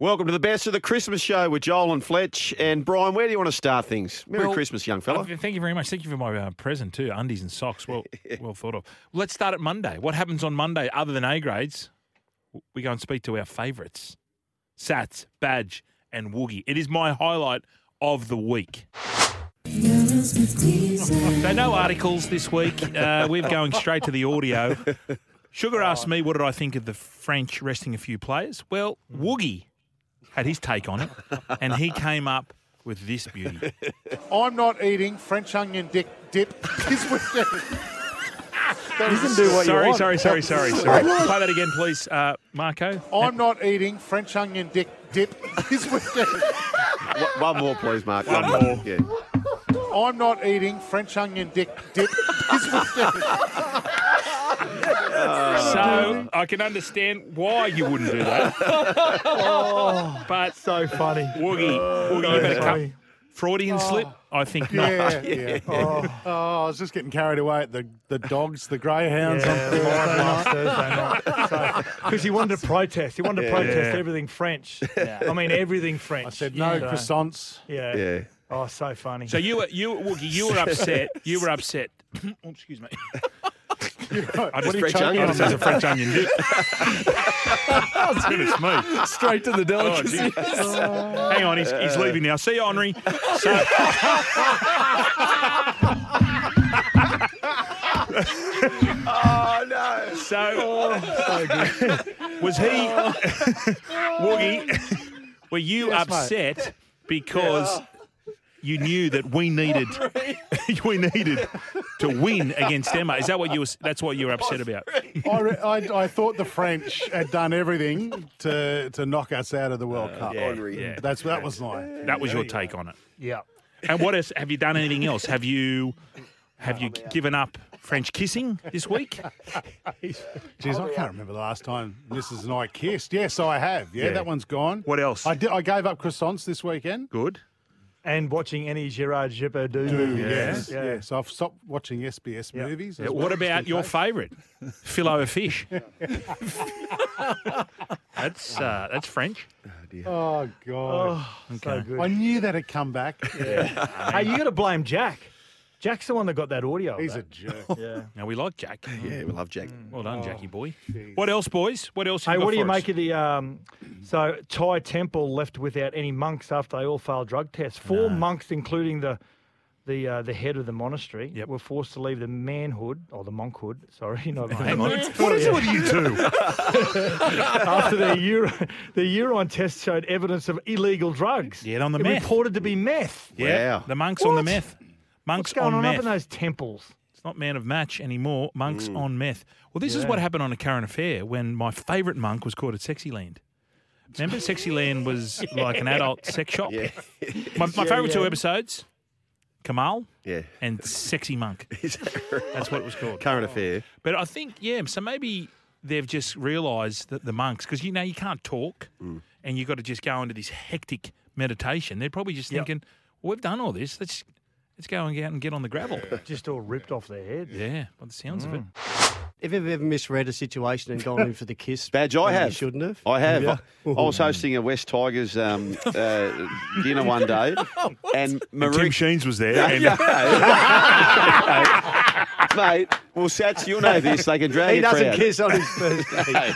Welcome to the best of the Christmas show with Joel and Fletch. And Brian, where do you want to start things? Merry Well, Christmas, young fella. uh, Thank you very much. Thank you for my uh, present too. Undies and socks. Well, well thought of. Let's start at Monday. What happens on Monday other than A grades? We go and speak to our favourites, Sats, Badge, and Woogie. It is my highlight of the week. So no articles this week. Uh, we're going straight to the audio. Sugar asked me, what did I think of the French resting a few players? Well, Woogie had his take on it, and he came up with this beauty. I'm not eating French onion dip, dip this weekend. You can do what sorry, you want. sorry, sorry, sorry, sorry. Play that again, please, uh, Marco. I'm not eating French onion dip, dip this weekend. One- One more, please, Mark. One more. Yeah. I'm not eating French onion dip, dip this weekend. So I can understand why you wouldn't do that. but So funny. Woogie, Woogie, you had a couple Freudian oh. slip. I think not. Yeah, yeah. Oh. oh, I was just getting carried away at the, the dogs, the greyhounds. on Thursday night. Thursday night. Because he wanted to protest. He wanted to protest Yeah. everything French. I mean, everything French. I said no So, croissants. Yeah. Yeah. Oh, so funny. So you were you Woogie, you were upset. You were upset. oh, excuse me. I just, French I onion? just said a French onion dip. Oh, Goodness me. Straight to the Oh, delicacy. gee. Hang on, he's, he's leaving now. See you, Henry. So, Oh, no. so, was he, Woogie, were you Yes, mate. upset because you knew that we needed we needed to win against Emma? Is that what you was, that's what you were upset about? I, re- I, I thought the French had done everything to, to knock us out of the World Cup. Henry. Yeah. That's that was my. That was your take on it. yeah. And what else? Have you done anything else? Have you have you given up French kissing this week? Jeez, I can't remember the last time Mrs. and I kissed. Yes, I have. Yeah, Yeah. that one's gone. What else? I did. I gave up croissants this weekend. Good. And watching any Gerard Depardieu movie. Yes, Yeah. yes. I've stopped watching SBS movies. Yeah, what just about your favourite, fillet of fish? that's uh, that's French. Oh God! So good. I knew that had come back. Hey, you got to blame Jack. Jack's the one that got that audio. of He's a that. jerk. Yeah. Now we like Jack. Yeah, we love Jack. Well done, Jackie boy. What else, boys? What else? You Hey, got what do you make of the um, so Thai temple left without any monks after they all failed drug tests? Four monks, including the the uh, the head of the monastery, Yep. were forced to leave the manhood or the monkhood. Sorry, not Hang on. manhood. What is it with you two? after their urine the urine test showed evidence of illegal drugs. Yeah, on the it meth. reported to be meth. Yeah, Wow. the monks on the What? meth. Monks What's going on on meth. up in those temples? It's not man of match anymore. Monks Mm. on meth. Well, this is what happened on a current affair when my favourite monk was caught at Sexyland. Remember, Sexyland was like an adult sex shop. Yeah. My, my Yeah, favourite two episodes, Kamal Yeah. and Sexy Monk. That's what it was called. Current affair. But I think, yeah, so maybe they've just realised that the monks, because you know you can't talk, Mm. and you've got to just go into this hectic meditation. They're probably just Yep. thinking, well, we've done all this. Let's let's go and get out and get on the gravel. Just all ripped off their heads. yeah, by the sounds of it. Have you ever misread a situation and gone in for the kiss? Badge, I when you have. shouldn't have. I have. Yeah. I, I was hosting a West Tigers um, uh, dinner one day, and Marie. Sheens was there. Yeah, mate. Well, Sats, you'll know this. They can drag He a doesn't crowd. kiss on his first date.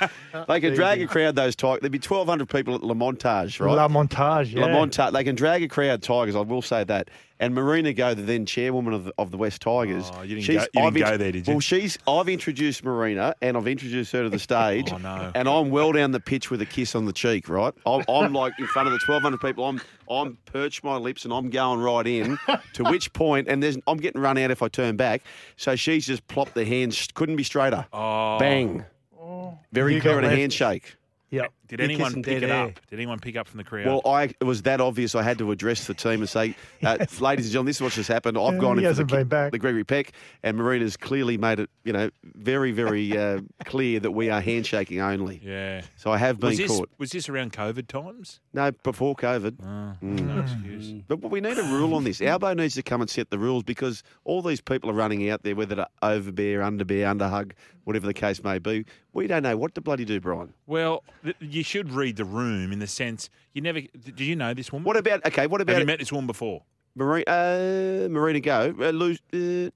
They can drag a crowd. Those Tigers. There'd be twelve hundred people at La Montage, right? La Montage, yeah. La Monta, they can drag a crowd Tigers, I will say that. And Marina Go, the then chairwoman of the, of the West Tigers. Oh, you didn't go- you didn't go there, did you? Well, she's. I've introduced Marina and I've introduced her to the stage. Oh, no. And I'm well down the pitch with a kiss on the cheek, right? I'm, I'm like in front of the 1,200 people. I'm I'm perched my lips and I'm going right in. to which point, and there's I'm getting run out if I turn back. So she's just plopped the hands. Couldn't be straighter. Oh. Bang. Oh. Very You clear got on a handshake. Yep. Did anyone pick it air. up? Did anyone pick up from the crowd? Well, I it was that obvious. I had to address the team and say, uh, ladies and gentlemen, this is what's just happened. I've Yeah, gone he into the, hasn't been back. the Gregory Peck, and Marina's clearly made it, you know, very, very uh, clear that we are handshaking only. yeah. So I have been Was this, caught. was this around COVID times? No, before COVID. Oh, Mm. No excuse. But we need a rule on this. Albo needs to come and set the rules because all these people are running out there, whether to overbear, underbear, underhug, whatever the case may be. We don't know what to bloody do, Brian. Well, th- you should read the room in the sense you never. Did you know this woman? What about okay? What Have about you met this woman before? Marina? Uh, Marina, go. Uh, lose. Uh,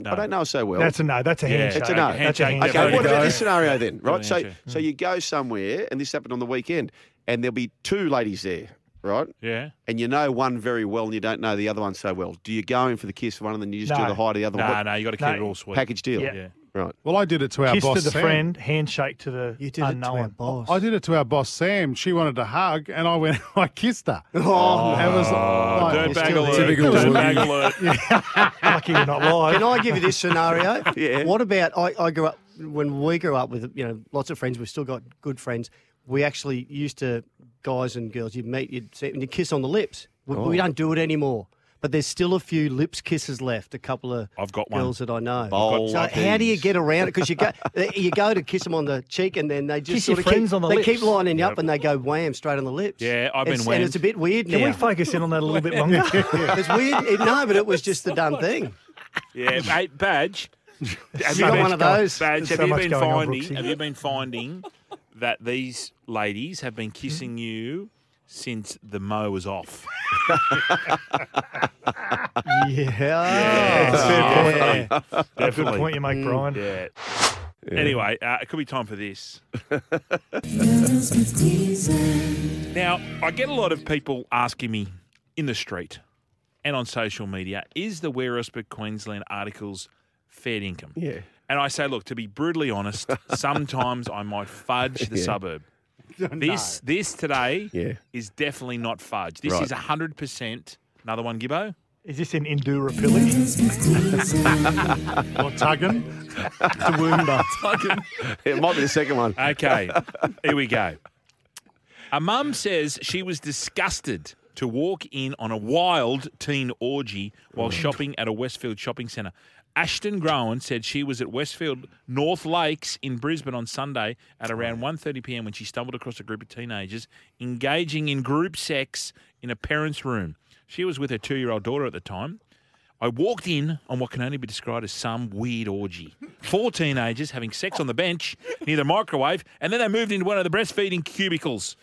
No. I don't know her so well. That's a no. That's a Yeah. handshake. It's a no. That's a Handshake, handshake. Okay, what about this scenario then, right? So, so you go somewhere, and this happened on the weekend, and there'll be two ladies there, right? Yeah. And you know one very well, and you don't know the other one so well. Do you go in for the kiss for one, and then you just do the high to the other No, one? no, no, you got to keep No. it all sweet. Package deal, Yeah. Yeah. Right? Well, I did it to our Kiss boss to the Sam. friend, handshake to the You did it to our boss. I did it to our boss Sam. She wanted a hug, and I went. I kissed her. Oh, It was Oh, like, dirtbag alert. there. Typical Dirtbag alert. Lucky we're not live. Can I give you this scenario? Yeah. What about I, I grew up when we grew up with you know lots of friends. We've still got good friends. We actually used to guys and girls. You'd meet, you'd see, and you kiss on the lips. We, we oh. don't do it anymore. But there's still a few lips kisses left. A couple of I've got one. girls that I know. Bowl so of how do you get around it? Because you go you go to kiss them on the cheek, and then they just Kiss sort your of friends keep, on the they lips. keep lining you up, and they go wham straight on the lips. Yeah, I've been it's, whammed. And it's a bit weird Can now. we focus in on that a little bit longer? it's weird. It- no, but it was just the done thing. Yeah, mate, badge. Have You got been- one of those? Badge, have so you been going on, finding? Have you been finding that these ladies have been kissing you since the mo was off? Yeah. That's a fair Yeah. Good point you make, Brian. Yeah. Anyway, uh, it could be time for this. now, I get a lot of people asking me in the street and on social media, is the Where Else But Queensland articles fair income? Yeah. And I say, look, to be brutally honest, sometimes I might fudge the Yeah. suburb. This this today Yeah. is definitely not fudge. This Right. is 100%. Another one, Gibbo? Is this in Indooroopilly? or tugging. It might be the second one. Okay, here we go. A mum says she was disgusted to walk in on a wild teen orgy while oh. shopping at a Westfield shopping centre. Ashton Growan said she was at Westfield North Lakes in Brisbane on Sunday at around 1:30 p.m. when she stumbled across a group of teenagers engaging in group sex in a parent's room. She was with her two-year-old daughter at the time. I walked in on what can only be described as some weird orgy. Four teenagers having sex on the bench near the microwave, and then they moved into one of the breastfeeding cubicles.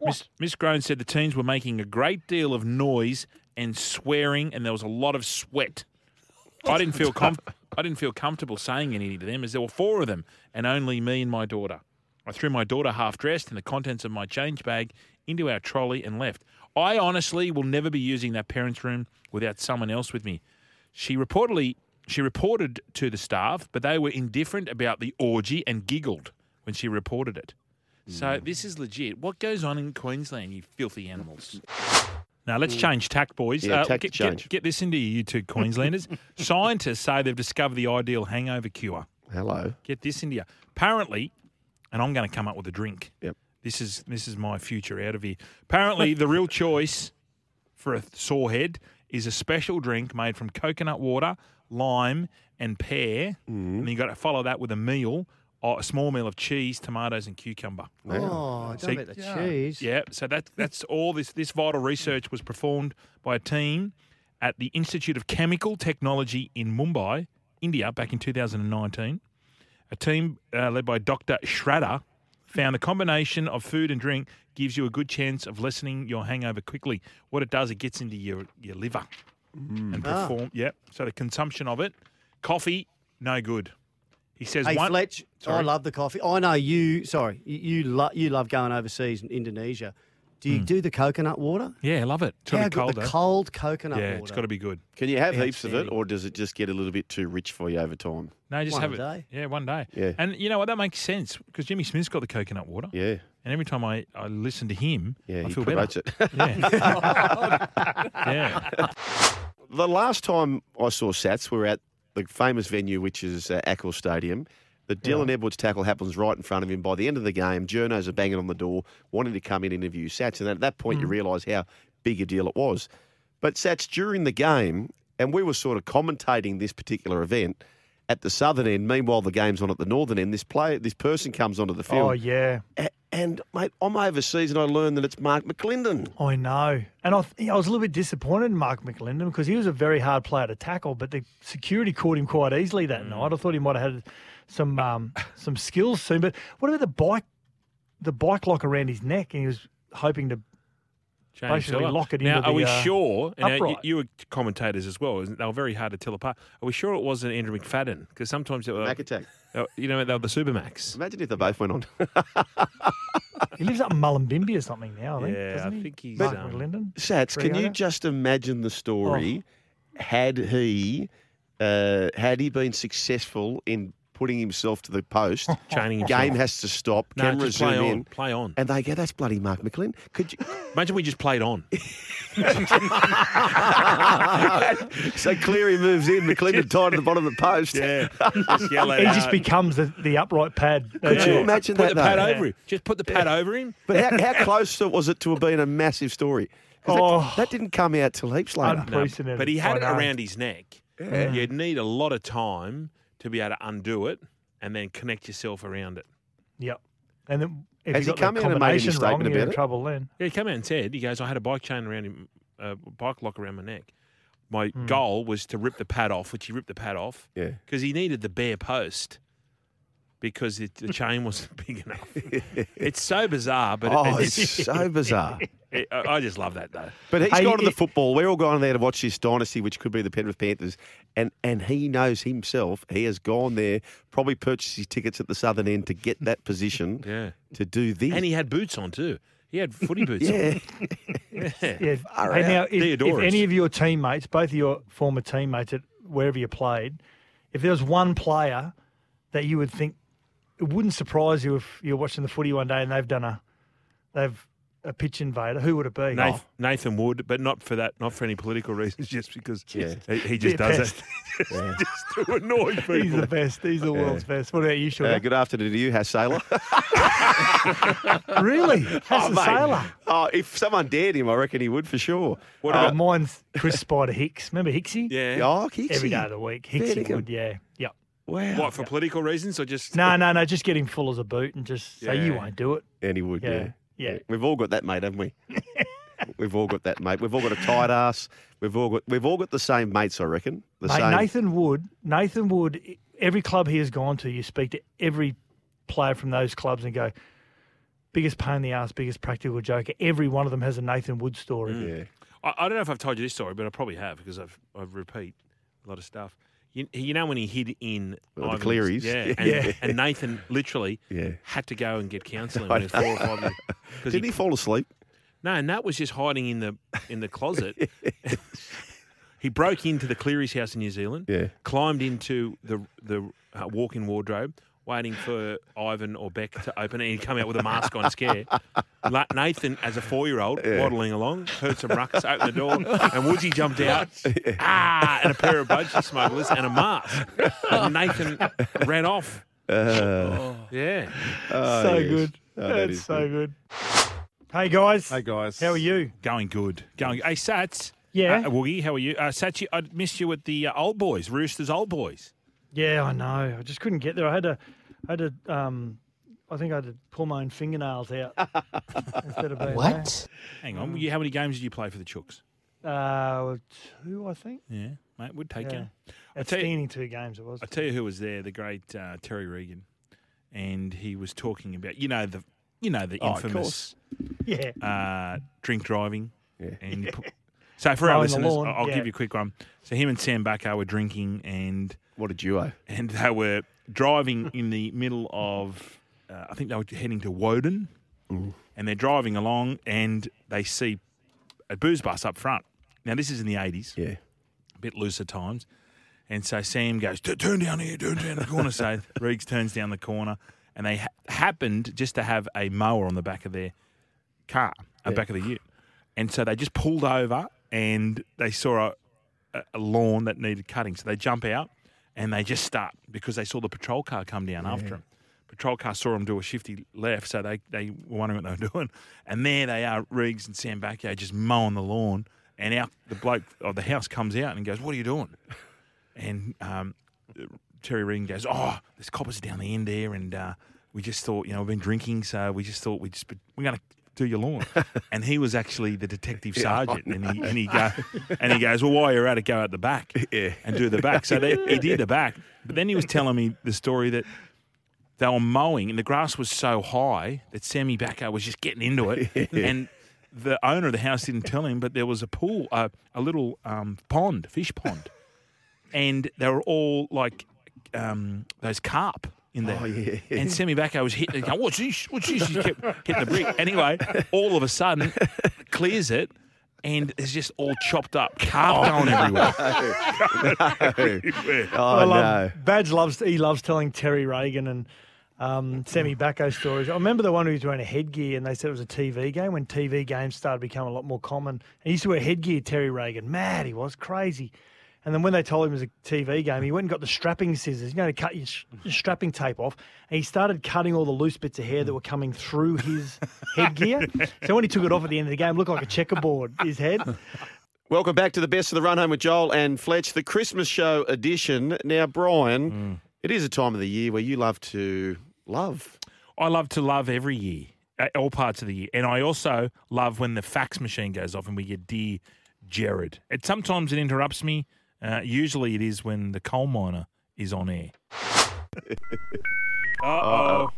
Miss, Miss Groan said the teens were making a great deal of noise and swearing, and there was a lot of sweat. I didn't feel com- I didn't feel comfortable saying anything to them, as there were four of them, and only me and my daughter. I threw my daughter half dressed and the contents of my change bag into our trolley and left. I honestly will never be using that parents' room without someone else with me. She reportedly she reported to the staff, but they were indifferent about the orgy and giggled when she reported it. So hmm. this is legit. What goes on in Queensland, you filthy animals? Now let's change tack, boys. Yeah, tack get, to get- change. Get, this into you, you two Queenslanders. Scientists say they've discovered the ideal hangover cure. Hello. Get this into you. Apparently, and I'm going to come up with a drink. Yep. This is this is my future out of here. Apparently, the real choice for a sore head is a special drink made from coconut water, lime, and pear. Mm-hmm. And you got to follow that with a meal, or a small meal of cheese, tomatoes, and cucumber. Oh, don't See- bet the cheese. Yeah, so that that's all. This this vital research was performed by a team at the Institute of Chemical Technology in Mumbai, India, back in 2019. A team uh, led by Dr. Shraddha found the combination of food and drink gives you a good chance of lessening your hangover quickly. What it does, it gets into your, your liver and Ah. perform. Yep. So the consumption of it, coffee, no good. He says Hey one. Fletch, I love the coffee. I know you. Sorry, you you, lo- you love going overseas in Indonesia. Do you hmm. do the coconut water? Yeah, I love it. It's gotta How be cold, the cold coconut Yeah, water. it's got to be good. Can you have heaps of it, or does it just get a little bit too rich for you over time? No, just One have a it. day. Yeah, one day. Yeah. And you know what? That makes sense because Jimmy Smith's got the coconut water. Yeah. And every time I, I listen to him, Yeah, I he feel promotes better. it. Yeah. yeah. The last time I saw Sats, we were at the famous venue, which is uh, Accor Stadium. The Dylan Edwards tackle happens right in front of him. By the end of the game, journos are banging on the door, wanting to come in and interview Sats. And at that point, Mm. you realise how big a deal it was. But Sats, during the game, and we were sort of commentating this particular event at the southern end. Meanwhile, the game's on at the northern end. This player, this person comes onto the field. Oh yeah, A- And mate, I'm overseas and I learned that it's Mark McLinden. I know. And I, th- I was a little bit disappointed in Mark McLinden because he was a very hard player to tackle, but the security caught him quite easily Mm. that night. I thought he might have had some um, some skills soon. But what about the bike, the bike lock around his neck, and he was hoping to Change Basically colour. lock it now, into are the, we uh, sure? And now, you, you were commentators as well. They were very hard to tell apart. Are we sure it wasn't Andrew McFadden? Because sometimes they were, Mac attack. they were- you know, they were the Supermax. Imagine if they both went on. He lives up in Mullumbimby or something now. I think. Yeah, doesn't I he? think he's, Mark um, McLinden. Sats, can you just imagine the story had he uh, had he been successful in putting himself to the post? Chaining himself. game has to stop. No, cameras just play zoom on. in, Play on. and they go, "That's bloody Mark McLean." Could you? Imagine we just played on. so Cleary moves in, McLean tied to the bottom of the post. Yeah. just yell at He it just becomes the, the upright pad. Could don't you you? imagine Put that? the pad though? over him. Just put the pad over him. But how, how close was it to have been a massive story? that- Oh. that, didn't come out till heaps later. Un- Unprecedented. But he had it around his neck. You'd need a lot of time to be able to undo it and then connect yourself around it. Yep. And then if Has you he got come the in and made any combination wrong, statement you're in about it? trouble then. Yeah, he came out and said, he goes, I had a bike chain around him, a bike lock around my neck. My Hmm. goal was to rip the pad off, which he ripped the pad off Yeah. because he needed the bare post because it, the chain wasn't big enough. it's so bizarre, but Oh, it, it's it's, so bizarre. it, I I just love that though. But he's Hey, gone to the football. We're all going there to watch this dynasty, which could be the Penrith Panthers. And and he knows himself. He has gone there, probably purchased his tickets at the southern end to get that position Yeah. to do this. And he had boots on too. He had footy boots yeah. on. Yeah. Hey, now, if, if any of your teammates, both of your former teammates at wherever you played, if there was one player that you would think it wouldn't surprise you if you're watching the footy one day and they've done a they've a pitch invader, who would it be? Nathan, Nathan Wood, but not for that, not for any political reasons, just because Yeah. he, he just Be a does it just to annoy people. He's the best. He's the world's best. What about you, Uh, good afternoon to you, Has Sailor. really? That's Oh, sailor. oh, if someone dared him, I reckon he would for sure. What Uh, about mine's Chris Spider Hicks. Remember Hicksy? yeah? Oh, Hicksy. Every day of the week. Fair Hicksy dinkum. would, yeah. Yep. Wow. What for political reasons or just No, no, no. Just get him full as a boot and just say you won't do it. And he would, yeah. Yeah. Yeah. We've all got that, mate, haven't we? We've all got that, mate. We've all got a tight ass. We've all got we've all got the same mates, I reckon. The Mate, same. Nathan Wood, Nathan Wood, every club he has gone to, you speak to every player from those clubs and go, biggest pain in the ass, biggest practical joker. Every one of them has a Nathan Wood story. Mm. Yeah. I, I don't know if I've told you this story, but I probably have because I've I repeat a lot of stuff. You, you know when he hid in Well, the Clearys. yeah, and, Yeah. and Nathan literally Yeah. had to go and get counselling when he was four or five years. 'Cause Didn't he fall asleep? No, and that was just hiding in the in the closet. he broke into the Cleary's house in New Zealand. Yeah. Climbed into the the uh, walk-in wardrobe, waiting for Ivan or Beck to open it. He'd come out with a mask on, scare. La- Nathan, as a four-year-old, waddling along, heard some ruckus, opened the door, and Woodsy jumped out. Ah, and a pair of budgie smugglers and a mask. And Nathan ran off. Uh, Yeah. oh, so yes. good. Oh, that That's is so good. Hey, guys. Hey, guys. How are you? Going good. Going. Hey, Sats. Yeah. Uh, Woogie, how are you? Uh, Sats, you- I missed you at the uh, old boys, Roosters old boys. Yeah, I know. I just couldn't get there. I had to, I had to, um, I think I had to pull my own fingernails out instead of being What? Hang on. You, how many games did you play for the Chooks? there. Uh, two, I think. Yeah, mate, would take Yeah. you. I tell you, Outstanding two games it was. I tell you who was there, the great uh, Terry Regan, and he was talking about you know the you know the Oh, of infamous Yeah. uh, drink driving. Yeah. And he put, so for our listeners, lawn, I'll yeah. give you a quick one. So him and Sam Backo were drinking and What a duo. and they were driving in the middle of, uh, I think they were heading to Woden, and they're driving along and they see a booze bus up front. Now this is in the eighties, Yeah. a bit looser times, and so Sam goes, "Turn down here, turn down the corner." so Reeves turns down the corner, and they ha- happened just to have a mower on the back of their car, the Yeah. back of the ute, and so they just pulled over and they saw a, a- lawn that needed cutting, so they jump out and they just start because they saw the patrol car come down after them. Patrol car saw them do a shifty left, so they, they were wondering what they were doing. And there they are, Riggs and Sam Backo just mowing the lawn. And out the bloke of the house comes out and goes, "What are you doing?" And um, Terry Regan goes, "Oh, there's coppers down the end there, and uh, we just thought, you know, we've been drinking, so we just thought we just we're going to do your lawn." and he was actually the detective sergeant, and he and he go, and he goes, "Well, while you're at it, go out the back yeah. and do the back." So they, he did the back, but then he was telling me the story that they were mowing, and the grass was so high that Sammy Backo was just getting into it, and. The owner of the house didn't tell him, but there was a pool, uh, a little um, pond, fish pond, and they were all like um, those carp in there. Oh, yeah. And Sammy Backo was hitting. Going, What's this? What's this? He kept hitting the brick. Anyway, all of a sudden, clears it. And it's just all chopped up, carp going everywhere. everywhere. Oh, I no. love, Badge loves he loves telling Terry Regan and um, Sammy Backo stories. I remember the one who was wearing a headgear and they said it was a TV game when TV games started becoming a lot more common. And he used to wear headgear, Terry Regan. Mad, he was crazy. And then when they told him it was a TV game, he went and got the strapping scissors, you know, to cut your, sh- your strapping tape off. And he started cutting all the loose bits of hair that were coming through his headgear. So when he took it off at the end of the game, it looked like a checkerboard, his head. Welcome back to the best of the run home with Joel and Fletch, the Christmas show edition. Now, Brian, Mm. it is a time of the year where you love to love. I love to love every year, uh, all parts of the year, and I also love when the fax machine goes off and we get dear Jared. It sometimes it interrupts me. Uh, usually, it is when the coal miner is on air. uh oh.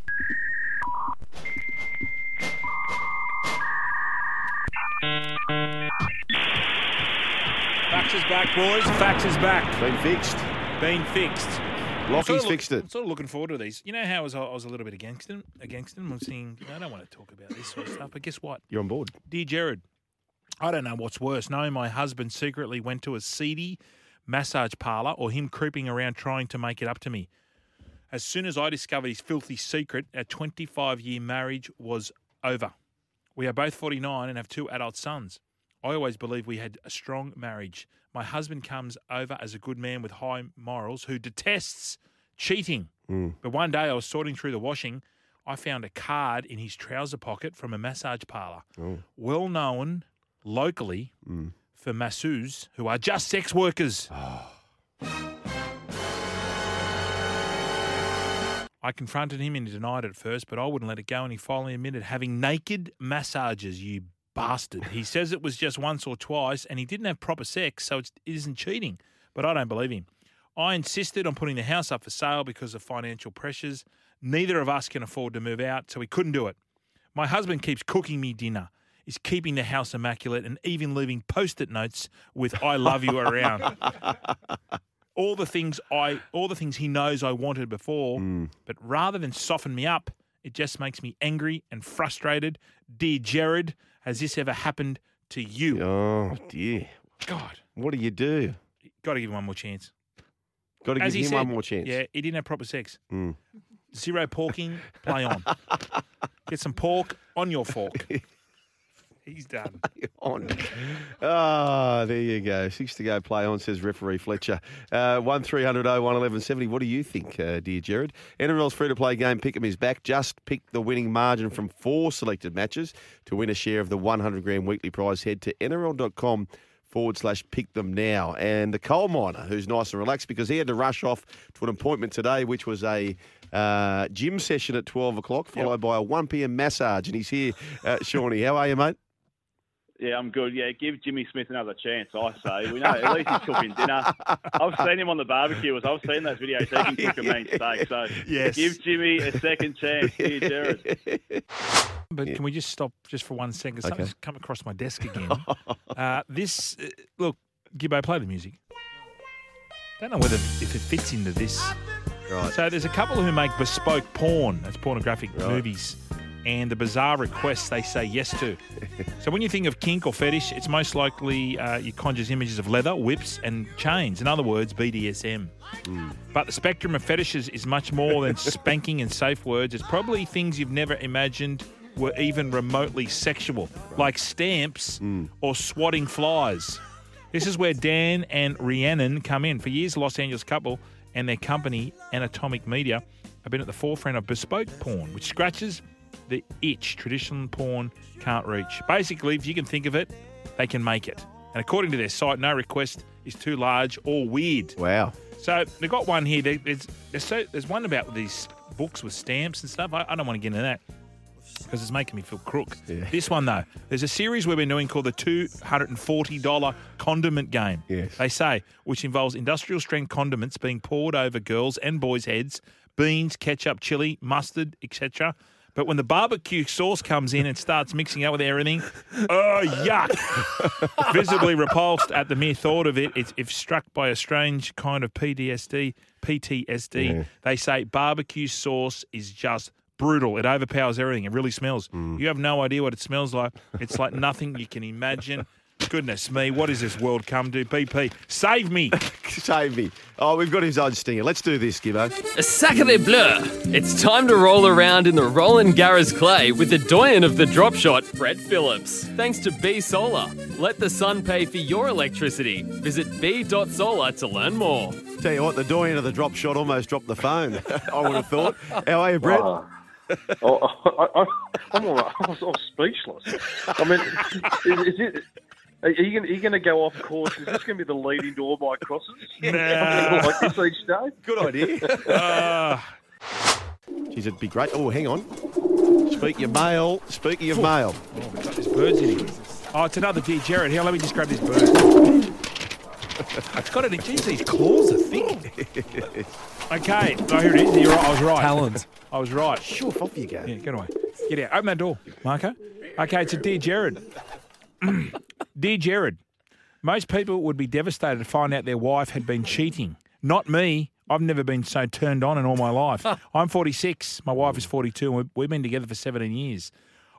Fax is back, boys. Fax is back. Been fixed. Been fixed. Lockie's Sort of look- fixed it. I'm sort of looking forward to these. You know how I was, I was a little bit against him. Against him. I'm saying I don't want to talk about this sort of stuff. But guess what, You're on board. dear Jared? I don't know what's worse: knowing my husband secretly went to a seedy massage parlor, or him creeping around trying to make it up to me. As soon as I discovered his filthy secret, our 25 year marriage was over. We are both 49 and have two adult sons. I always believed we had a strong marriage. My husband comes over as a good man with high morals who detests cheating. Mm. But one day I was sorting through the washing. I found a card in his trouser pocket from a massage parlor, oh. well known locally mm. For masseuses who are just sex workers. I confronted him and he denied it at first, but I wouldn't let it go, and he finally admitted having naked massages, you bastard. He says it was just once or twice, and he didn't have proper sex, so it isn't cheating. But I don't believe him. I insisted on putting the house up for sale because of financial pressures. Neither of us can afford to move out, so we couldn't do it. My husband keeps cooking me dinner, is keeping the house immaculate, and even leaving post it notes with I love you around. all the things I all the things he knows I wanted before, but rather than soften me up, it just makes me angry and frustrated. Dear Jared, has this ever happened to you? Oh, dear. God, What do you do? got to give him one more chance. Got to As give him said, one more chance. Yeah, he didn't have proper sex. Mm. Zero porking, play on. Get some pork on your fork. He's done. on. Ah, there you go. Six to go. Play on, says referee Fletcher. Uh, one 1300 01 1170. What do you think, uh, dear Jared? NRL's free to play game Pick'em is back. Just pick the winning margin from four selected matches to win a share of the 100 grand weekly prize. Head to NRL.com forward slash pick them now. And the coal miner, who's nice and relaxed because he had to rush off to an appointment today, which was a uh, gym session at 12 o'clock, followed by a 1 p.m. massage. And he's here. Uh, Shawnee, how are you, mate? Yeah, I'm good. Yeah, give Jimmy Smith another chance. I say we know at least he's cooking dinner. I've seen him on the barbecues. I've seen those videos. He can cook a mean steak. So Yes. give Jimmy a second chance, dear Jared. But can we just stop just for one second? Okay. Something's come across my desk again. uh, this, uh, look, Gibbo, play the music. Don't know whether if it fits into this. Right. So there's a couple who make bespoke porn. That's pornographic movies. And the bizarre requests they say yes to. so when you think of kink or fetish, it's most likely uh, you conjures images of leather, whips, and chains. In other words, BDSM. But the spectrum of fetishes is much more than spanking and safe words. It's probably things you've never imagined were even remotely sexual, like stamps or swatting flies. This is where Dan and Rhiannon come in. For years, Los Angeles couple and their company, Anatomic Media, have been at the forefront of bespoke porn, which scratches the itch traditional porn can't reach. Basically, if you can think of it, they can make it. And according to their site, no request is too large or weird. Wow. So they've got one here. There's there's, so, there's one about these books with stamps and stuff. I, I don't want to get into that because it's making me feel crook. This one though, there's a series we've been doing called the two hundred and forty dollar condiment game. Yes. They say which involves industrial strength condiments being poured over girls and boys' heads, beans, ketchup, chili, mustard, etc. But when the barbecue sauce comes in and starts mixing up with everything, oh yuck! Visibly repulsed at the mere thought of it, it's, if struck by a strange kind of PTSD, PTSD, they say barbecue sauce is just brutal. It overpowers everything. It really smells. Mm. You have no idea what it smells like. It's like nothing you can imagine. Goodness me, what is this world come to? BP, save me. Save me. Oh, we've got his own stinger. Let's do this, Gibbo. Sacre bleu! It's time to roll around in the Roland Garros clay with the doyen of the drop shot, Brett Phillips. Thanks to B Solar. Let the sun pay for your electricity. Visit b.solar to learn more. Tell you what, the doyen of the drop shot almost dropped the phone. I would have thought. How are you, Brett? Oh, I, I, I'm all right. I was, I was speechless. I mean, is, is it? Are you going? Are you going to go off course? Is this going to be the leading door by my crosses? Nah. like this each day? Good idea. Ah. Jeez, it'd be great. Oh, hang on. Speak your mail, Speak your mail. Oh, we've got this bird's in here. Oh, it's another dear Jared. Here, let me just grab this bird. It's got it. Geez, these claws are thick. okay, oh, here it is. You're right. I was right. Talons. I was right. Sure, off you go. Yeah, get away. Get out. Open that door, Marco. Okay, it's a dear Jared. Dear Jared, most people would be devastated to find out their wife had been cheating. Not me. I've never been so turned on in all my life. I'm 46. My wife is 42, and we've- been together for 17 years.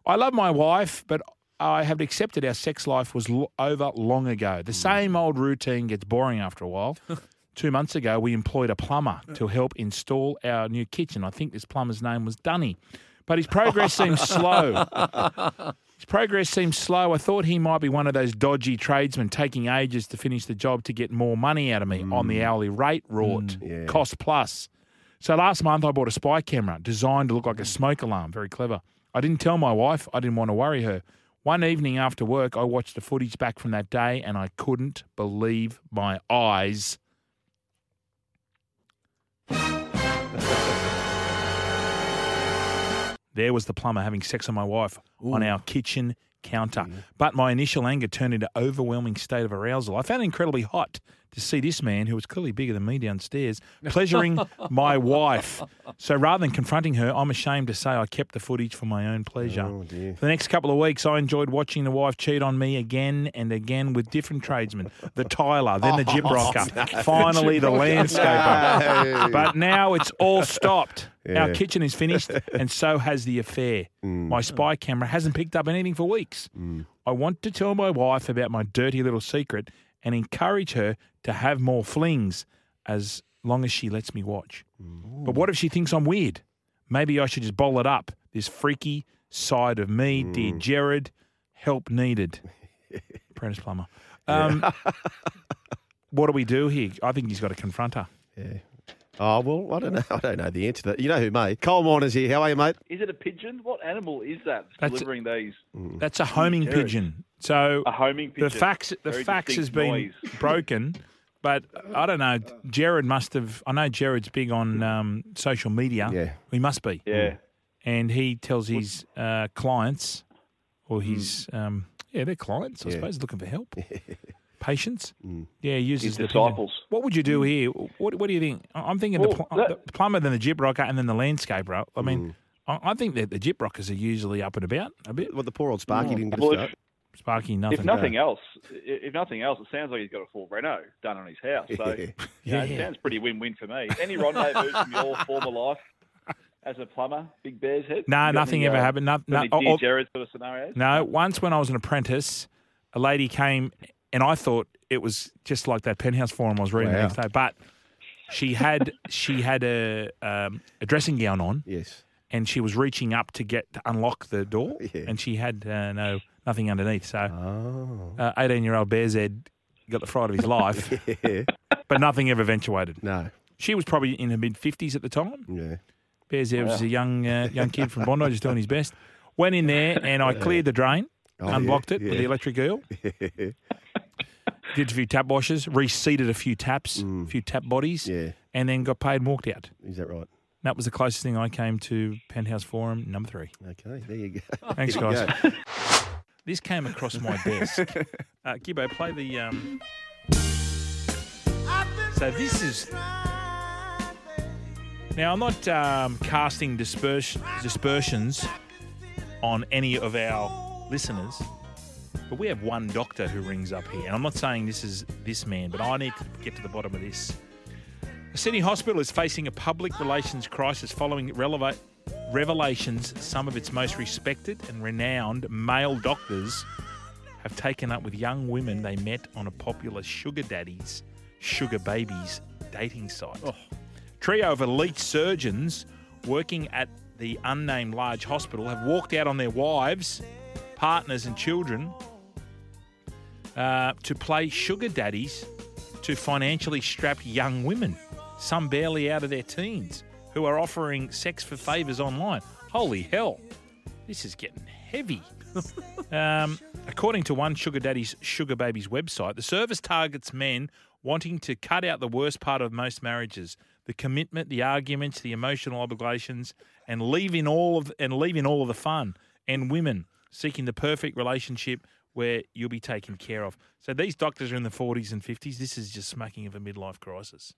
I love my wife, but I have accepted our sex life was l- over long ago. The hmm. same old routine gets boring after a while. Two months ago, we employed a plumber to help install our new kitchen. I think this plumber's name was Dunny, but his progress seems slow. His progress seems slow. I thought he might be one of those dodgy tradesmen taking ages to finish the job to get more money out of me on the mm. hourly rate mm. wrought, cost plus. So last month I bought a spy camera designed to look like a smoke alarm. Very clever. I didn't tell my wife. I didn't want to worry her. One evening after work, I watched the footage back from that day and I couldn't believe my eyes. There was the plumber having sex on my wife on our kitchen counter. But my initial anger turned into overwhelming state of arousal. I found it incredibly hot to see this man, who was clearly bigger than me downstairs, pleasuring my wife. So rather than confronting her, I'm ashamed to say I kept the footage for my own pleasure. Oh, for the next couple of weeks, I enjoyed watching the wife cheat on me again and again with different tradesmen. The tiler, then the gyprocker, finally the landscaper. But now it's all stopped. Our kitchen is finished, and so has the affair. Mm. My spy camera hasn't picked up anything for weeks. Mm. I want to tell my wife about my dirty little secret and encourage her to have more flings as long as she lets me watch. Mm. But what if she thinks I'm weird? Maybe I should just bowl it up. This freaky side of me, dear mm. Jared, help needed. Apprentice plumber. Um, what do we do here? I think he's got to confront her. Yeah. Oh well, I don't know. I don't know the answer to that. You know who, mate? Coal miners here. How are you, mate? Is it a pigeon? What animal is that That's- delivering these? Mm. That's a homing Jared. pigeon. So A homing pigeon. the fax the Very fax has been noise. broken, but I don't know. Jared must have. I know Jared's big on um, social media. Yeah. he must be. Yeah. and he tells his uh, clients or his um, yeah, they're clients. I Yeah. suppose looking for help, patients. Yeah, he uses His the pigeon. disciples. What would you do here? What What do you think? I- I'm thinking Well, the, pl- that- the plumber, then the gyprocker, and then the landscaper. I mean, I, I think that the gyprockers are usually up and about a bit. Well, the poor old Sparky didn't get a Well, start. If, Sparky, nothing. if nothing else, if nothing else, it sounds like he's got a full reno done on his house. So Yeah. you know, it sounds pretty win-win for me. Any rendezvous from your former life as a plumber, Big Bear's head? No, You got nothing any, ever uh, happened. No, got no, any oh, Dear oh, Jared sort of scenarios? No, once when I was an apprentice, a lady came and I thought it was just like that penthouse forum I was reading the next day. But she had she had a um, a dressing gown on Yes. and she was reaching up to get to unlock the door Yeah. and she had uh, no nothing underneath. So Oh. eighteen year old Bears Ed got the fright of his life, Yeah. but nothing ever eventuated. No. She was probably in her mid 50s at the time. Yeah. Bears there was a young uh, young kid from Bondi just doing his best. Went in there and I cleared the drain, Oh, unblocked yeah, it with the electric eel. Did a few tap washes, reseated a few taps, a few tap bodies, Mm. Yeah. and then got paid and walked out. Is that right? That was the closest thing I came to Penthouse Forum number three. Okay, there you go. Thanks, guys. go. This came across my desk. Uh, Gibbo, play the. Um... So this is. Now I'm not um, casting dispers- dispersions on any of our listeners, but we have one doctor who rings up here, and I'm not saying this is this man, but I need to get to the bottom of this. A Sydney hospital is facing a public relations crisis following releva- revelations some of its most respected and renowned male doctors have taken up with young women they met on a popular sugar daddies, sugar babies dating site. Trio of elite surgeons working at the unnamed large hospital have walked out on their wives, partners, and children uh, to play sugar daddies to financially strapped young women, some barely out of their teens, who are offering sex for favours online. Holy hell, this is getting heavy. um, according to one Sugar Daddy's Sugar Babies website, the service targets men wanting to cut out the worst part of most marriages the commitment, the arguments, the emotional obligations, and leaving all of and leaving all of the fun, and women seeking the perfect relationship where you'll be taken care of. So these doctors are in the 40s and 50s. This is just smacking of a midlife crisis.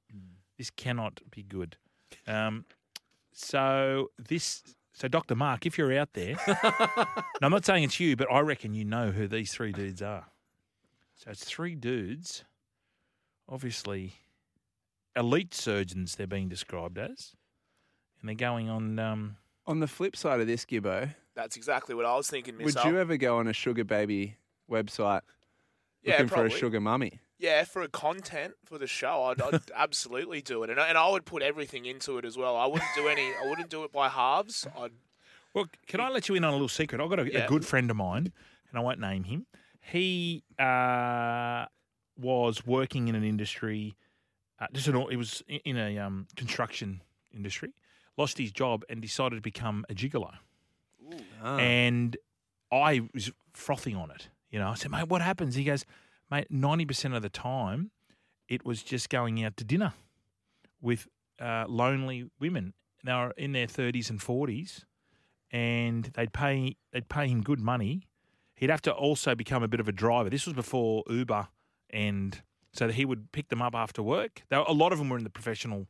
This cannot be good. Um, so this, so Dr. Mark, if you're out there, now I'm not saying it's you, but I reckon you know who these three dudes are. So it's three dudes, obviously elite surgeons. They're being described as, and they're going on. Um, On the flip side of this, Gibbo, That's exactly what I was thinking would myself. you ever go on a sugar baby website Yeah, looking for a sugar mummy? Yeah, for a content for the show, I'd, I'd absolutely do it, and I, and I would put everything into it as well. I wouldn't do any. I wouldn't do it by halves. I'd Well, can I let you in on a little secret? I've got a, Yeah. a good friend of mine, and I won't name him. He uh, was working in an industry, uh, just an, he was in a um, construction industry, lost his job, and decided to become a gigolo. Ah. And I was frothing on it. You know, I said, mate, what happens? He goes, mate, 90% of the time, it was just going out to dinner with uh, lonely women. They were in their 30s and 40s and they'd pay they'd pay him good money. He'd have to also become a bit of a driver. This was before Uber, and so he would pick them up after work. There, a lot of them were in the professional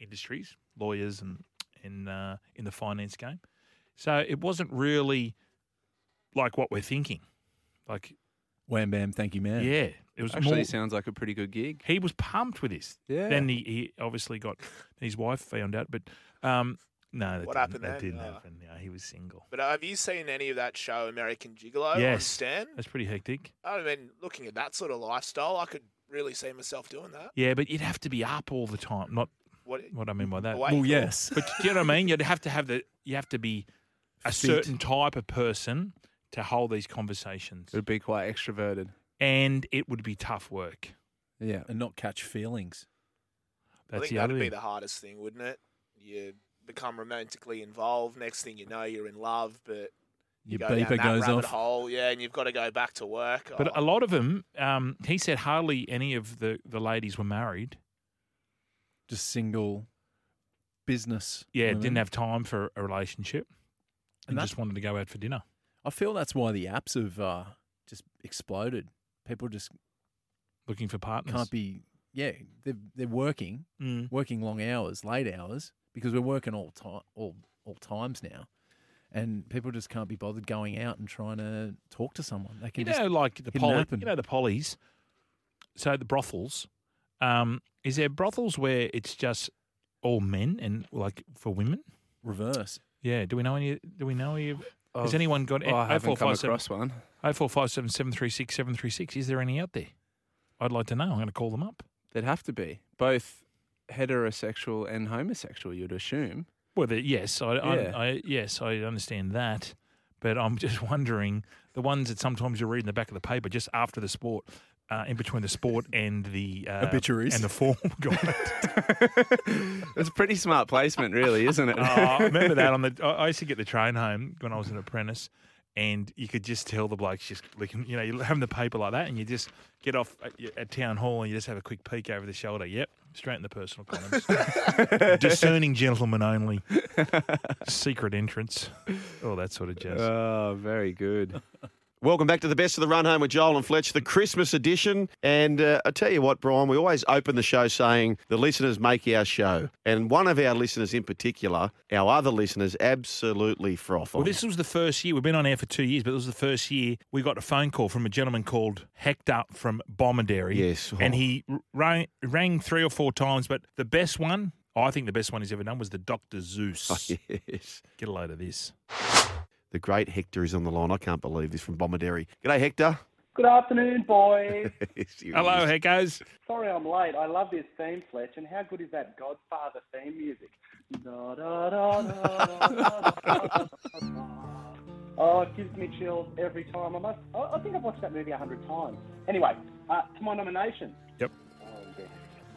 industries, lawyers, and and uh, in the finance game. So it wasn't really like what we're thinking. Like, wham bam, thank you, man. Yeah, it was Actually, more, sounds like a pretty good gig. he was pumped with this. Yeah. Then he, he obviously got his wife found out, but um, no, that What happened that then? didn't Oh. happen. Yeah, he was single. But uh, have you seen any of that show, American Gigolo? On yes, Stan? that's pretty hectic. I mean, looking at that sort of lifestyle, I could really see myself doing that. Yeah, but you'd have to be up all the time. Not What? what I mean by that. Awake Well, yes. But do you know what I mean? You'd have to have the. You have to be a Fit. certain type of person to hold these conversations, It would be quite extroverted. and it would be tough work. Yeah. And not catch feelings. I That's think the other that'd be thing. the hardest thing, wouldn't it? You become romantically involved. Next thing you know, you're in love, but you Your go down beeper that goes rabbit off. hole, yeah, and you've got to go back to work. But Oh, a lot of them, um, he said, hardly any of the the ladies were married. Just single business. Yeah, women. didn't have time for a relationship, and, And just wanted to go out for dinner. I feel that's why the apps have uh, just exploded. People just Looking for partners. can't be. Yeah, they're they're working, Mm. working long hours, late hours, because we're working all time, all all times now, and people just can't be bothered going out and trying to talk to someone. They You can just know, like the poly, you know the pollies. So the brothels. Um, is there brothels where it's just all men and like for women? reverse. Yeah. Do we know any? Do we know any? Of, has anyone got? Oh, I haven't come 0457 across one. Oh four five seven seven three six seven three six. Is there any out there? I'd like to know. I'm going to call them up. There'd have to be both heterosexual and homosexual. You'd assume. Well, the, yes, I, Yeah. I, I yes, I understand that, but I'm just wondering the ones that sometimes you read in the back of the paper just after the sport. Uh, in between the sport and the uh, Obituaries. and the form guide. It's a pretty smart placement, really, isn't it? Oh, I remember that on the. I I used to get the train home when I was an apprentice, and you could just tell the blokes just looking. You know, you're having the paper like that, and you just get off at, at town hall and you just have a quick peek over the shoulder. Yep, straight in the personal columns. Discerning gentlemen only. Secret entrance. All that sort of jazz. Oh, very good. Welcome back to the best of the run home with Joel and Fletch, the Christmas edition. And uh, I tell you what, Brian, we always open the show saying the listeners make our show. And one of our listeners in particular, our other listeners, absolutely froth on. Well, this was the first year. We've been on air for two years, but it was the first year we got a phone call from a gentleman called Hector from Bomaderry. Yes. And Oh. he rang, rang three or four times, but the best one, I think the best one he's ever done, was the Dr. Seuss. Oh, yes. Get a load of this. The great Hector is on the line. I can't believe this from Bomaderry. G'day, Hector. Good afternoon, boys. Hello, is. Heckos. Sorry I'm late. I love this theme, Fletch, and how good is that Godfather theme music? Da, da, da. Oh, it gives me chills every time. I must. I I think I've watched that movie a hundred times. Anyway, uh, to my nomination. Yep. Oh, yeah.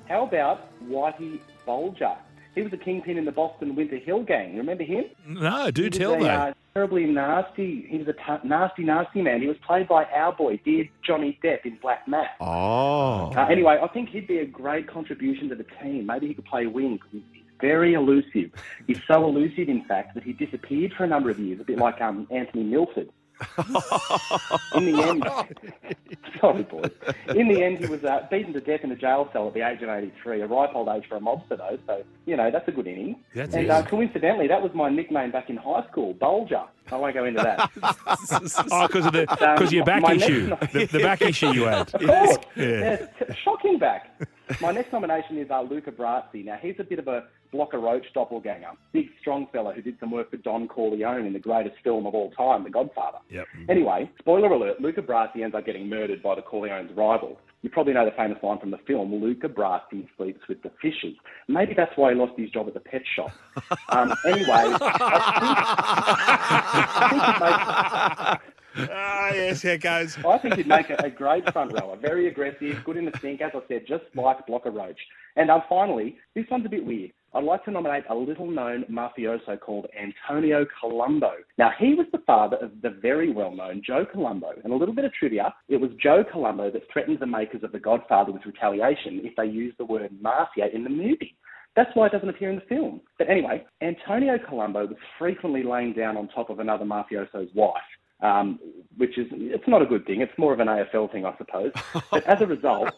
How about Whitey Bulger? He was a kingpin in the Boston Winter Hill Gang. You remember him? No, do He tell a, though. Uh, terribly nasty. He was a t- nasty, nasty man. He was played by our boy, dear Johnny Depp in Black Mass. Oh. Uh, anyway, I think he'd be a great contribution to the team. Maybe he could play wing. 'cause He's he's very elusive. He's so elusive, in fact, that he disappeared for a number of years, a bit like um, Anthony Milford. In the end, sorry, boys. In the end, he was uh, beaten to death in a jail cell at the age of 83, a ripe old age for a mobster, though. So, you know, that's a good inning. That's and it. uh, coincidentally, that was my nickname back in high school, Bulger. I won't go into that. Oh, because of the Um, because your back my next issue—the the back issue you had. Of course. Yeah. Yes, t- shocking back. My next nomination is uh, Luca Brasi. Now, he's a bit of a Blocker Roach doppelganger. Big, strong fella who did some work for Don Corleone in the greatest film of all time, The Godfather. Yep. Anyway, spoiler alert, Luca Brasi ends up getting murdered by the Corleone's rival. You probably know the famous line from the film, Luca Brasi sleeps with the fishes. Maybe that's why he lost his job at the pet shop. Um, anyway, I think, Ah, yes, here goes. I think he'd make a, a great front rower. Very aggressive, good in the sink, as I said, just like Blocker Roach. And um, finally, this one's a bit weird. I'd like to nominate a little known mafioso called Antonio Colombo. Now, he was the father of the very well known Joe Colombo. And a little bit of trivia it was Joe Colombo that threatened the makers of The Godfather with retaliation if they used the word mafia in the movie. That's why it doesn't appear in the film. But anyway, Antonio Colombo was frequently laying down on top of another mafioso's wife. Um, which is, it's not a good thing. It's more of an AFL thing, I suppose. But as a result,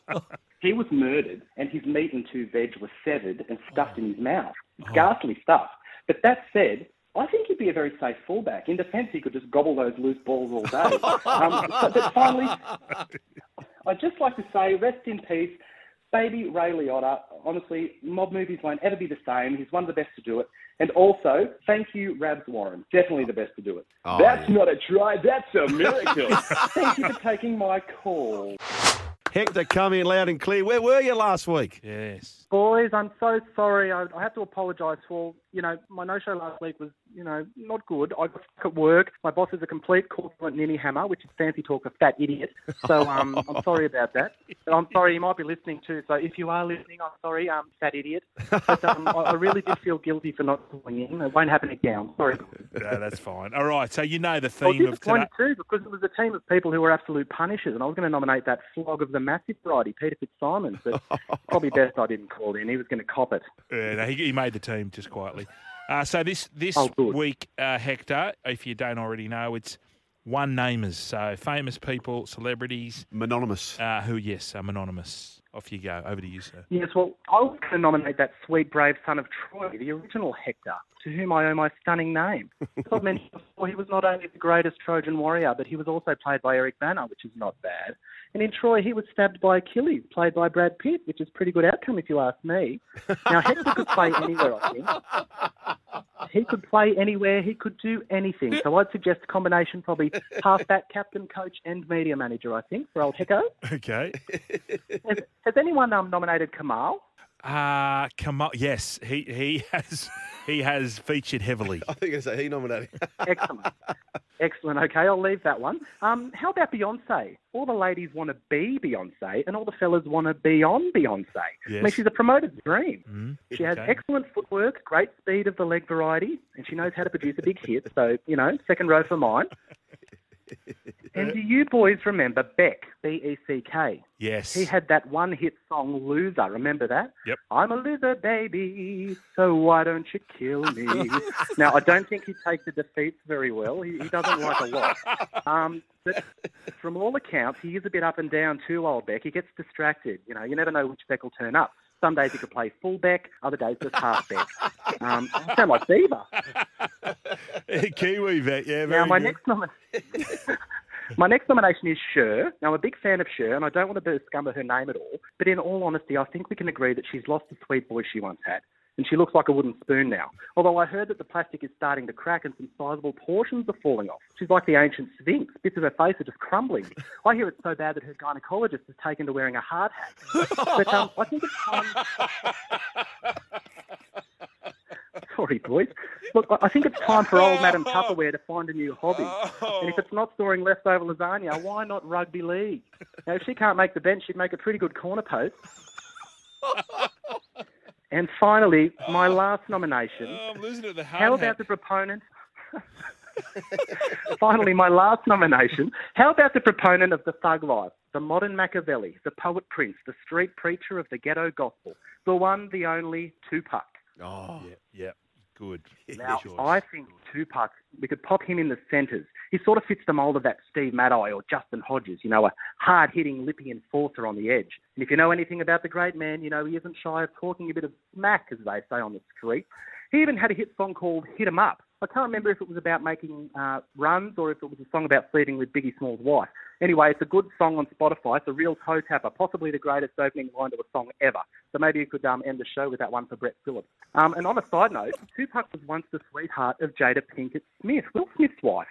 he was murdered and his meat and two veg were severed and stuffed in his mouth. It's ghastly stuff. But that said, I think he'd be a very safe fullback. In defence, he could just gobble those loose balls all day. Um, but, but finally, I'd just like to say, rest in peace, baby Ray Liotta. Honestly, mob movies won't ever be the same. He's one of the best to do it. And also, thank you, Rabs Warren. Definitely the best to do it. Oh, that's yeah. not a try, that's a miracle. thank you for taking my call. Hector, come in loud and clear. Where were you last week? Yes. Boys, I'm so sorry. I, I have to apologise for, you know, my no-show last week was, you know, not good. I got stuck at work. My boss is a complete corpulent ninny hammer, which is fancy talk of fat idiot. So um, I'm sorry about that. And I'm sorry, you might be listening too. So if you are listening, I'm sorry, um, fat idiot. But um, I, I really did feel guilty for not calling in. It won't happen again. I'm sorry. No, that's fine. All right. So you know the I was theme of today. disappointed too because it was a team of people who were absolute punishers, and I was going to nominate that flog of the massive variety, Peter Fitzsimons, but probably best I didn't call in. He was going to cop it. Yeah, no, he, he made the team just quietly. Uh, so this this Oh, week, uh, Hector, if you don't already know, it's one namers. So famous people, celebrities, Mononymous. uh, who yes, I'm anonymous. Off you go. Over to you, sir. Yes, well, I was going to nominate that sweet, brave son of Troy, the original Hector, to whom I owe my stunning name. As I've mentioned before, he was not only the greatest Trojan warrior, but he was also played by Eric Bana, which is not bad. And in Troy, he was stabbed by Achilles, played by Brad Pitt, which is a pretty good outcome if you ask me. Now, Hector could play anywhere, I think. He could play anywhere. He could do anything. So I'd suggest a combination, probably half-back captain, coach, and media manager. I think for old Hecko. Okay. Has, has anyone um, nominated Kamahl? Uh Kamahl. Yes, he he has he has featured heavily. I think I say he nominated. Excellent. Excellent. Okay, I'll leave that one. Um, how about Beyonce? All the ladies want to be Beyonce, and all the fellas want to be on Beyonce. I mean, she's a promoter's dream. Mm, She has okay. excellent footwork, great speed of the leg variety, and she knows how to produce a big hit. So, you know, second row for mine. And do you boys remember Beck, B E C K? Yes. He had that one hit song, Loser. Remember that? Yep. I'm a loser, baby, so why don't you kill me? now, I don't think he takes the defeats very well. He, he doesn't like a lot. Um, but from all accounts, he is a bit up and down too, old Beck. He gets distracted. You know, you never know which Beck will turn up. Some days he could play full Beck, other days just half Beck. Um, I sound like Beaver. Kiwi vet. Yeah. Now, my good. next nomination. My next nomination is Cher. Now, I'm a big fan of Cher, and I don't want to scum her name at all. But in all honesty, I think we can agree that she's lost the sweet voice she once had, and she looks like a wooden spoon now. Although I heard that the plastic is starting to crack and some sizable portions are falling off. She's like the ancient Sphinx. Bits of her face are just crumbling. I hear it's so bad that her gynecologist has taken to wearing a hard hat. But um, I think it's time. Sorry, boys. Look, I- I think it's time for old Madam oh. Tupperware to find a new hobby. And if it's oh. not storing leftover lasagna, why not rugby league? Now, if she can't make the bench, she'd make a pretty good corner post. And finally, my oh. last nomination. Oh, I'm losing to the hard How hat. about the proponent? Finally, my last nomination. How about the proponent of the thug life, the modern Machiavelli, the poet prince, the street preacher of the ghetto gospel, the one, the only Tupac? Oh, yeah, yeah, good. Now. I think Tupac, we could pop him in the centres. He sort of fits the mould of that Steve Matai or Justin Hodges, you know, a hard hitting, lippy enforcer on the edge. And if you know anything about the great man, you know, he isn't shy of talking a bit of smack, as they say on the street. He even had a hit song called Hit 'em Up. I can't remember if it was about making uh, runs or if it was a song about sleeping with Biggie Small's wife. Anyway, it's a good song on Spotify. It's a real toe tapper, possibly the greatest opening line to a song ever. So maybe you could um, end the show with that one for Brett Phillips. Um, and on a side note, Tupac was once the sweetheart of Jada Pinkett Smith, Will Smith's wife.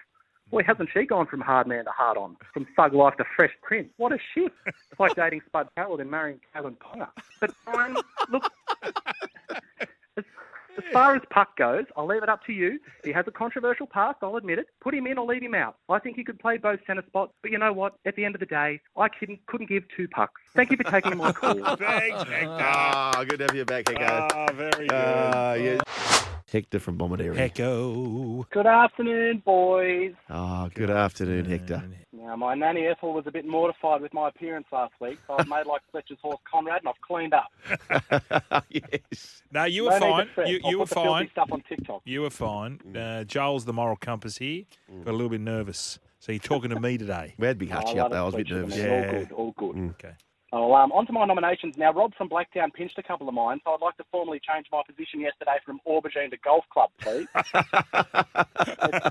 Boy, hasn't she gone from hard man to hard on, from thug life to fresh prince? What a shift! It's like dating Spud Powell and marrying Calvin Ponga. But fine, look, as, as far as Puck goes, I'll leave it up to you. He has a controversial past, I'll admit it. Put him in or leave him out. I think he could play both centre spots, but you know what? At the end of the day, I couldn't, couldn't give two pucks. Thank you for taking my call. Thanks, Hector. Ah, good to have you back, Hector. Ah, very good. Ah, yeah. Hector from Bomaderry. Hecko. Good afternoon, boys. Ah, good afternoon, Hector. Now, my nanny Ethel was a bit mortified with my appearance last week, so I've made like Fletcher's horse Conrad and I've cleaned up. yes. No, you were No need to fine. fret. You, I'll you were put the filthy fine. stuff on TikTok. You were fine. Uh, Joel's the moral compass here. Got a little bit nervous. So you're talking to me today. We had Big Oh, Hutchie I up there. I was a bit Fletcher, nervous. man. All good, all good. Okay. Oh, um, on to my nominations now. Rob from Blacktown pinched a couple of mine, so I'd like to formally change my position yesterday from aubergine to golf club, please.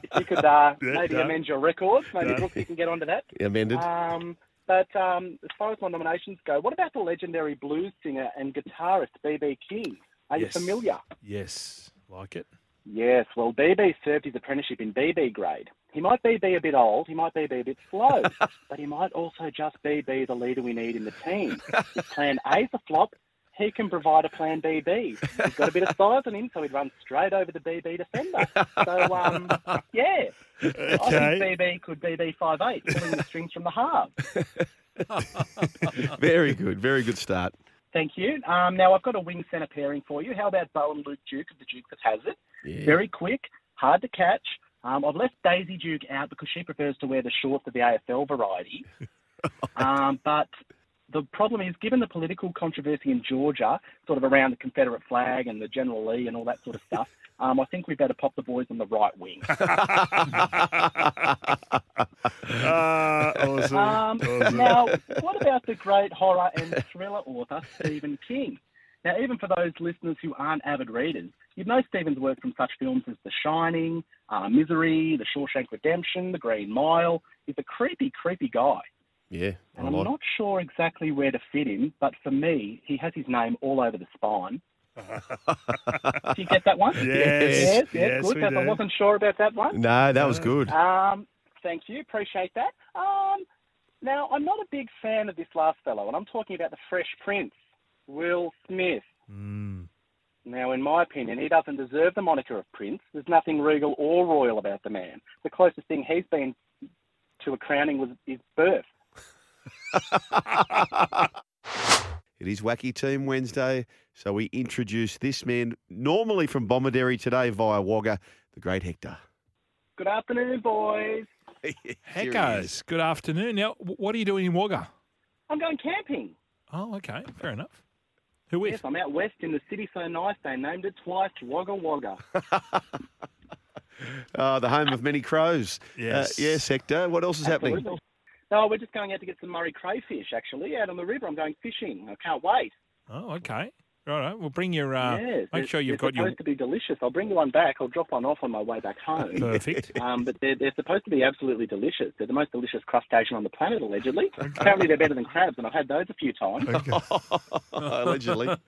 if you could uh, Yeah, maybe done. amend your records, maybe Done. Brooks, you can get onto that. Amended. Um, but um, as far as my nominations go, what about the legendary blues singer and guitarist BB King? Are Yes. you familiar? Yes. Like it? Yes. Well, BB served his apprenticeship in BB grade. He might be, be a bit old, he might be, be a bit slow, but he might also just be, be the leader we need in the team. If plan A's a flop, he can provide a plan BB. He's got a bit of size on him, so he'd run straight over the BB defender. So, um, yeah. I think BB could BB 5'8", pulling the strings from the halves. very good. Very good start. Thank you. Um, now I've got a wing centre pairing for you. How about Bo and Luke Duke of the Duke that has it? Yeah. Very quick, hard to catch. Um, I've left Daisy Duke out because she prefers to wear the shorts of the AFL variety. um, but the problem is, given the political controversy in Georgia, sort of around the Confederate flag and the General Lee and all that sort of stuff, um, I think we better pop the boys on the right wing. Ah, awesome. Um, Awesome. Now, what about the great horror and thriller author Stephen King? Now, even for those listeners who aren't avid readers, you'd know Stephen's work from such films as The Shining, uh, Misery, The Shawshank Redemption, The Green Mile. He's a creepy, creepy guy. Yeah. And I I'm like not sure exactly where to fit him, but for me, he has his name all over the spine. Did you get that one? Yes. Yes, yes, Yes, good. we I wasn't sure about that one. No, that was good. Um, thank you. Appreciate that. Um, now, I'm not a big fan of this last fellow, and I'm talking about the Fresh Prince, Will Smith. Now, in my opinion, he doesn't deserve the moniker of Prince. There's nothing regal or royal about the man. The closest thing he's been to a crowning was his birth. It is Wacky Team Wednesday, so we introduce this man, normally from Bomaderry today via Wagga, the great Hector. Good afternoon, boys. Heckos, good afternoon. Now, what are you doing in Wagga? I'm going camping. Oh, okay, fair enough. Who with? Yes, I'm out west in the city so nice they named it twice Wagga Wagga. Uh, the home of many crows. Yes. Uh, yes, Hector. What else is happening? No, we're just going out to get some Murray crayfish, actually, out on the river. I'm going fishing. I can't wait. Oh, okay. All right, we'll bring your. Uh, yes, make sure you've they're got your. supposed to be delicious. I'll bring you one back. I'll drop one off on my way back home. Perfect. Um, but they're, they're supposed to be absolutely delicious. They're the most delicious crustacean on the planet, allegedly. Apparently, they're better than crabs, and I've had those a few times. Okay. Allegedly.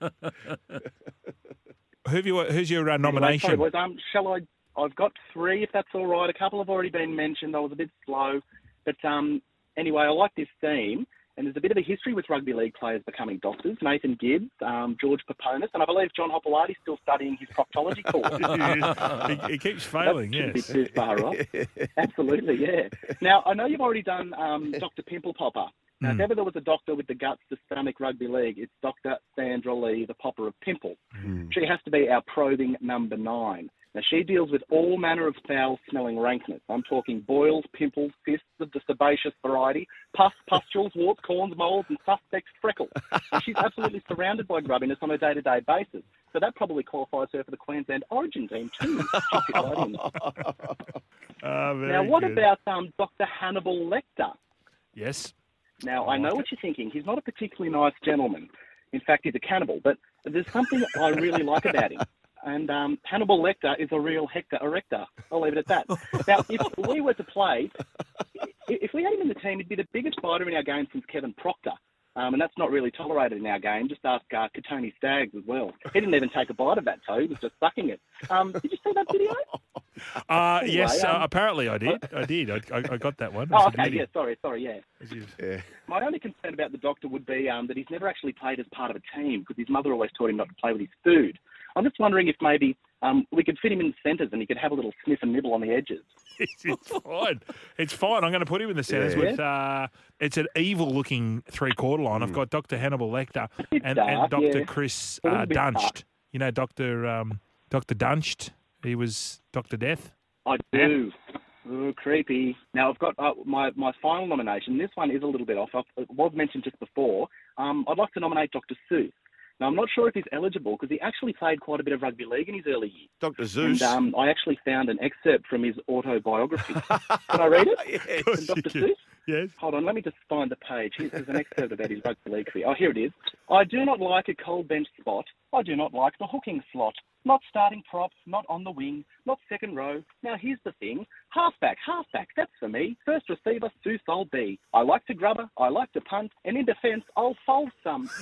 Who have you, who's your uh, Anyway, nomination? sorry, boys, um, shall I? I've got three, if that's all right. A couple have already been mentioned. I was a bit slow, but um, anyway, I like this theme. And there's a bit of a history with rugby league players becoming doctors. Nathan Gibbs, um, George Peponis, and I believe John Hopoate's still studying his proctology course. he, he keeps failing. That Yes. be too far off. Absolutely, yeah. Now, I know you've already done um, Dr. Pimple Popper. Now, if Mm. ever there was a doctor with the guts to stomach rugby league, it's Dr. Sandra Lee, the Popper of Pimple. She has to be our probing number nine. Now, she deals with all manner of foul smelling rankness. I'm talking boils, pimples, cysts of the sebaceous variety, pus, pustules, warts, corns, moles, and suspect freckles. And she's absolutely surrounded by grubbiness on a day to day basis. So that probably qualifies her for the Queensland Origin team, too. It right. Ah, Now, what good. about um, Dr. Hannibal Lecter? Yes. Now, I know what you're thinking. He's not a particularly nice gentleman. In fact, he's a cannibal. But there's something I really like about him. And um, Hannibal Lecter is a real Hector erector. I'll leave it at that. Now, if we were to play, if we had him in the team, he'd be the biggest fighter in our game since Kevin Proctor. Um, and that's not really tolerated in our game. Just ask uh, Kotoni Staggs as well. He didn't even take a bite of that toe. He was just sucking it. Um, did you see that video? Uh, Anyway, yes, uh, um, apparently I did. I did. I, I, I got that one. Oh, okay. Yeah, sorry, sorry, yeah. Yeah. My only concern about the doctor would be um, that he's never actually played as part of a team because his mother always taught him not to play with his food. I'm just wondering if maybe um, we could fit him in the centres and he could have a little sniff and nibble on the edges. It's, it's fine. It's fine. I'm going to put him in the centres Yeah. with. Uh, it's an evil-looking three-quarter line. I've got Dr. Hannibal Lecter and, and Dr. yeah. Chris uh, bit dark. Duntsch. You know, Dr. Um, Dr. Duntsch. He was Dr. Death. I do. Ooh, creepy. Now I've got uh, my my final nomination. This one is a little bit off. It was mentioned just before. Um, I'd like to nominate Dr. Seuss. Now I'm not sure if he's eligible because he actually played quite a bit of rugby league in his early years. Dr. Seuss. And um, I actually found an excerpt from his autobiography. Can I read it? Yes. From Dr. Seuss? Yes. Hold on, let me just find the page. Here- There's an excerpt about his rugby league career. Oh, here it is. I do not like a cold bench spot. I do not like the hooking slot. Not starting prop, not on the wing, not second row. Now here's the thing. Halfback, halfback, that's for me. First receiver, Seuss I'll be. I like to grubber, I like to punt, and in defence, I'll fold some.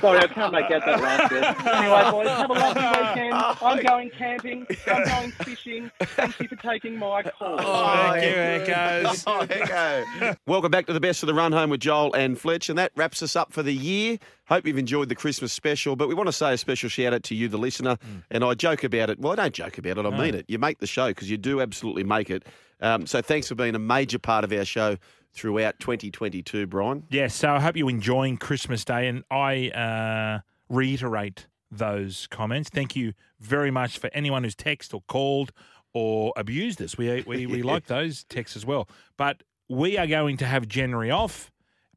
Sorry, I can't make out that last bit. Anyway, boys, have a lovely weekend. I'm going camping. I'm going fishing. Thank you for taking my call. Oh, thank you, Echoes. Oh, Echo. Welcome back to the best of the run home with Joel and Fletch, and that wraps us up for the year. Hope you've enjoyed the Christmas special, but we want to say a special shout out to you, the listener. And I joke about it. Well, I don't joke about it. I No. mean it. You make the show because you do absolutely make it. Um, so thanks for being a major part of our show throughout 2022, Brian. Yes, so I hope you're enjoying Christmas Day, and I uh, reiterate those comments. Thank you very much for anyone who's texted or called or abused us. We we, we like those texts as well. But we are going to have January off,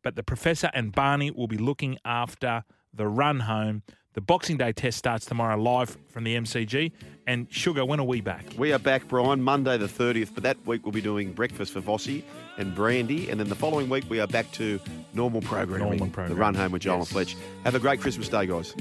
but the professor and Barney will be looking after the run home. The Boxing Day test starts tomorrow live from the MCG. And Sugar, when are we back? We are back, Brian, Monday the 30th, but that week we'll be doing breakfast for Vossi and Brandy. And then the following week we are back to normal programming. Normal The run home with Joel Yes. and Fletch. Have a great Christmas day, guys.